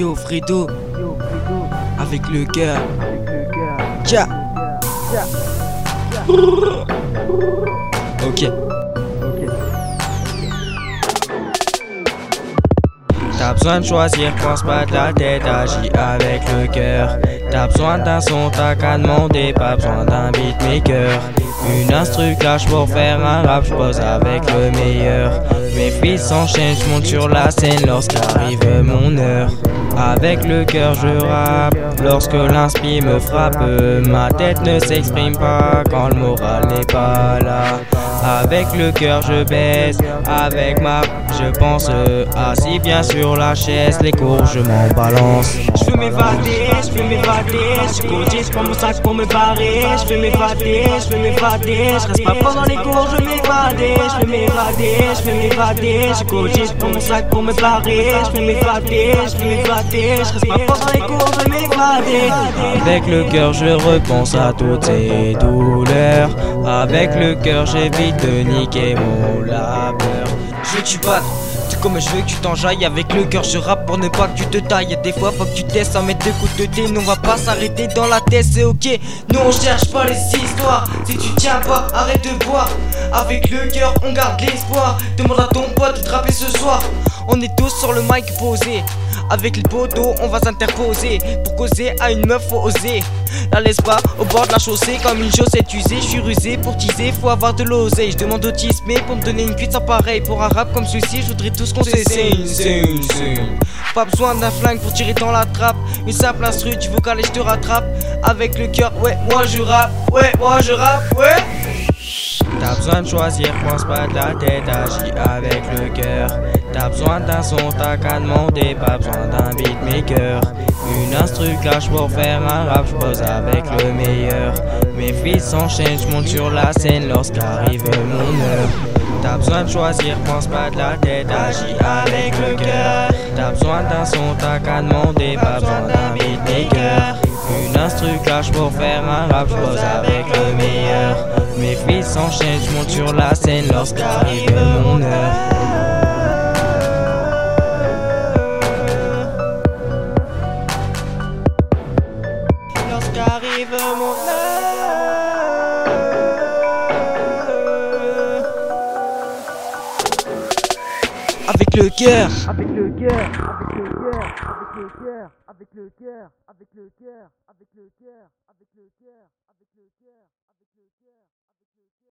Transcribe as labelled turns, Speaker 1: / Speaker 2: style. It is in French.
Speaker 1: Yo Fredo, avec le cœur. Tcha. Ok. T'as besoin de choisir, pense pas de la tête, agis avec le cœur. T'as besoin d'un son, t'as qu'à demander, pas besoin d'un beatmaker. Une instru pour faire un rap, j'pose avec le meilleur. Mes fils s'enchaînent, j'monte sur la scène lorsqu'arrive mon heure. Avec le cœur je rappe, lorsque l'inspi me frappe, ma tête ne s'exprime pas quand le moral n'est pas là. Avec le cœur je baisse, avec ma je pense assis bien sur la chaise, les cours je m'en balance.
Speaker 2: M'évader, je veux m'évader, je côté, je prends mon sac pour me barrer, je veux m'évader, je veux m'évader, je reste pas pendant les cours, je m'évader, je veux m'évader, je veux m'évader, je côté, je prends mon sac pour me barrer, je veux m'évader, je veux m'évader, je reste pas pendant les cours, je m'évader.
Speaker 1: Avec le cœur je repense à toutes ces douleurs, avec le cœur j'évite de niquer mon labeur. Je battes, tout comme je veux que tu t'enjailles Avec le cœur je rappe pour ne pas que tu te tailles Des fois faut que tu testes sans mettre de coups de thé Nous on va pas s'arrêter dans la tête c'est ok Nous on cherche pas les histoires Si tu tiens pas arrête de boire Avec le cœur on garde l'espoir Demande à ton pote de trapper ce soir On est tous sur le mic posé avec les poteaux, on va s'interposer. Pour causer à une meuf, faut oser. La laisse pas au bord de la chaussée comme une chaussette usée. Je suis rusé pour teaser, faut avoir de l'oseille. Je demande au mais pour me donner une cuite sans pareil. Pour un rap comme celui-ci, je voudrais tout ce qu'on sait. Pas besoin d'un flingue pour tirer dans la trappe. Une simple instru, tu veux qu'aller, je te rattrape. Avec le cœur, ouais, moi je rappe. Ouais, moi je rappe, ouais. T'as besoin de choisir, pense pas de la tête, agis avec le cœur. T'as besoin d'un son, t'as qu'à demander, pas besoin d'un beatmaker. Une instru clash pour faire un rap, j'pose avec le meilleur. Mes fils s'enchaînent, j'monte sur la scène lorsqu'arrive mon heure. T'as besoin de choisir, pense pas de la tête, agis avec le cœur. T'as besoin d'un son, t'as qu'à demander, pas besoin d'un beatmaker. Une instru clash pour faire un rap, j'pose avec le meilleur. Mes fils s'enchaînent, j'monte sur la scène lorsqu'arrive mon heure.
Speaker 2: Lorsqu'arrive mon
Speaker 1: Avec le cœur.
Speaker 2: Avec le cœur, avec le cœur, avec le cœur, avec le cœur, avec le cœur, avec le cœur, avec le cœur, avec le cœur, avec le cœur.